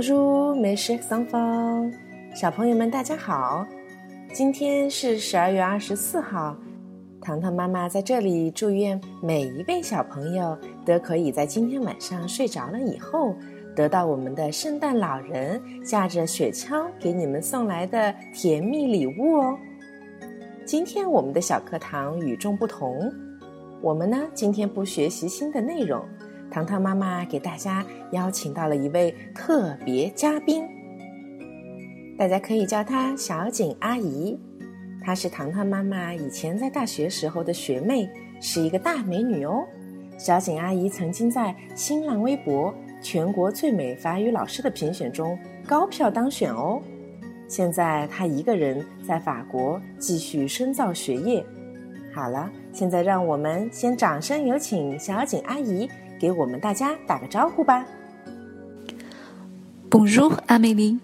Bonjour, mes chers enfants，小朋友们，大家好。今天是十二月二十四号，糖糖妈妈在这里祝愿每一位小朋友都可以在今天晚上睡着了以后，得到我们的圣诞老人驾着雪橇给你们送来的甜蜜礼物哦。今天我们的小课堂与众不同，我们呢今天不学习新的内容。糖糖妈妈给大家邀请到了一位特别嘉宾，大家可以叫她小景阿姨。她是糖糖妈妈以前在大学时候的学妹，是一个大美女哦。小景阿姨曾经在新浪微博全国最美法语老师的评选中高票当选哦。现在她一个人在法国继续深造学业。好了，现在让我们先掌声有请小景阿姨。给我们大家打个招呼吧。Bonjour Amélie.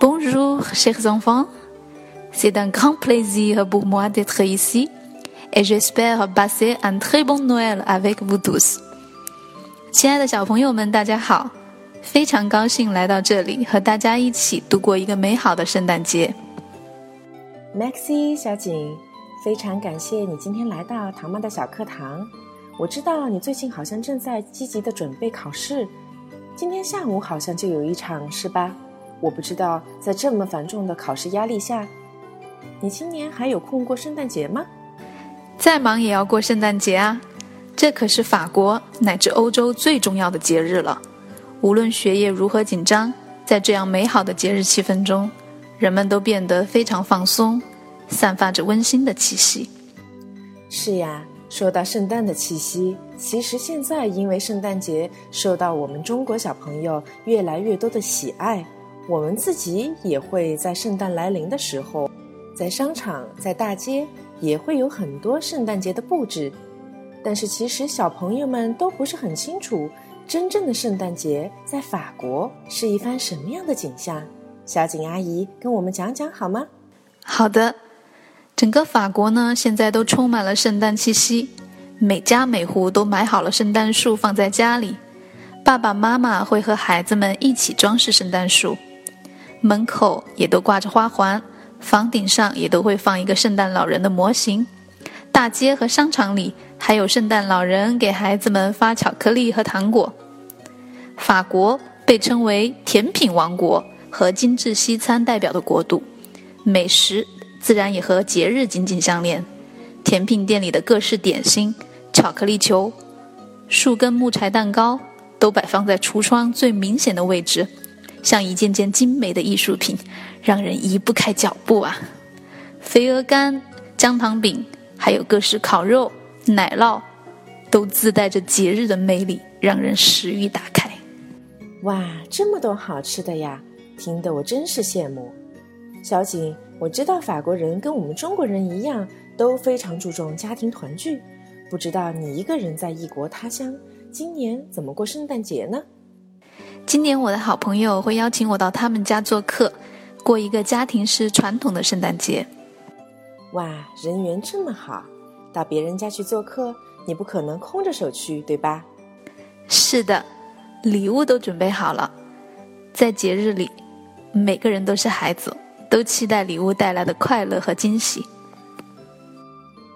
Bonjour chers enfants. C'est un grand plaisir pour moi d'être ici et j'espère passer un très bon Noël avec vous tous. 亲爱的小朋友们，大家好！非常高兴来到这里，和大家一起度过一个美好的圣诞节。Maxi 小景，非常感谢你今天来到唐妈的小课堂。我知道你最近好像正在积极的准备考试，今天下午好像就有一场，是吧？我不知道在这么繁重的考试压力下，你今年还有空过圣诞节吗？再忙也要过圣诞节啊！这可是法国乃至欧洲最重要的节日了。无论学业如何紧张，在这样美好的节日气氛中，人们都变得非常放松，散发着温馨的气息。是呀。说到圣诞的气息，其实现在因为圣诞节受到我们中国小朋友越来越多的喜爱，我们自己也会在圣诞来临的时候，在商场、在大街也会有很多圣诞节的布置。但是其实小朋友们都不是很清楚，真正的圣诞节在法国是一番什么样的景象。小景阿姨跟我们讲讲好吗？好的。整个法国呢，现在都充满了圣诞气息，每家每户都买好了圣诞树放在家里，爸爸妈妈会和孩子们一起装饰圣诞树，门口也都挂着花环，房顶上也都会放一个圣诞老人的模型，大街和商场里还有圣诞老人给孩子们发巧克力和糖果。法国被称为甜品王国和精致西餐代表的国度，美食。自然也和节日紧紧相连，甜品店里的各式点心、巧克力球、树根木柴蛋糕都摆放在橱窗最明显的位置，像一件件精美的艺术品，让人移不开脚步啊！肥鹅肝、姜糖饼，还有各式烤肉、奶酪，都自带着节日的魅力，让人食欲大开。哇，这么多好吃的呀！听得我真是羡慕，小景。我知道法国人跟我们中国人一样，都非常注重家庭团聚。不知道你一个人在异国他乡，今年怎么过圣诞节呢？今年我的好朋友会邀请我到他们家做客，过一个家庭式传统的圣诞节。哇，人缘这么好，到别人家去做客，你不可能空着手去，对吧？是的，礼物都准备好了。在节日里，每个人都是孩子。都期待礼物带来的快乐和惊喜。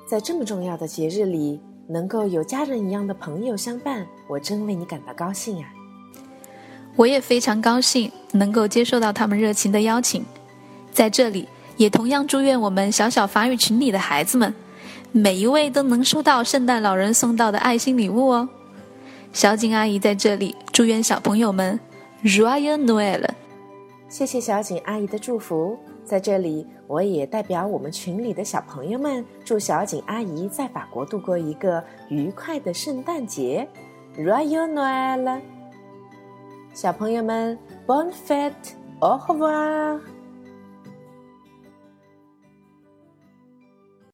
在这么重要的节日里，能够有家人一样的朋友相伴，我真为你感到高兴呀！我也非常高兴能够接受到他们热情的邀请，在这里也同样祝愿我们小小法语群里的孩子们，每一位都能收到圣诞老人送到的爱心礼物哦。小景阿姨在这里祝愿小朋友们 Joyeux Noël！谢谢小景阿姨的祝福。在这里，我也代表我们群里的小朋友们，祝小景阿姨在法国度过一个愉快的圣诞节，Royal Noel！小朋友们，Bon fête，Au revoir！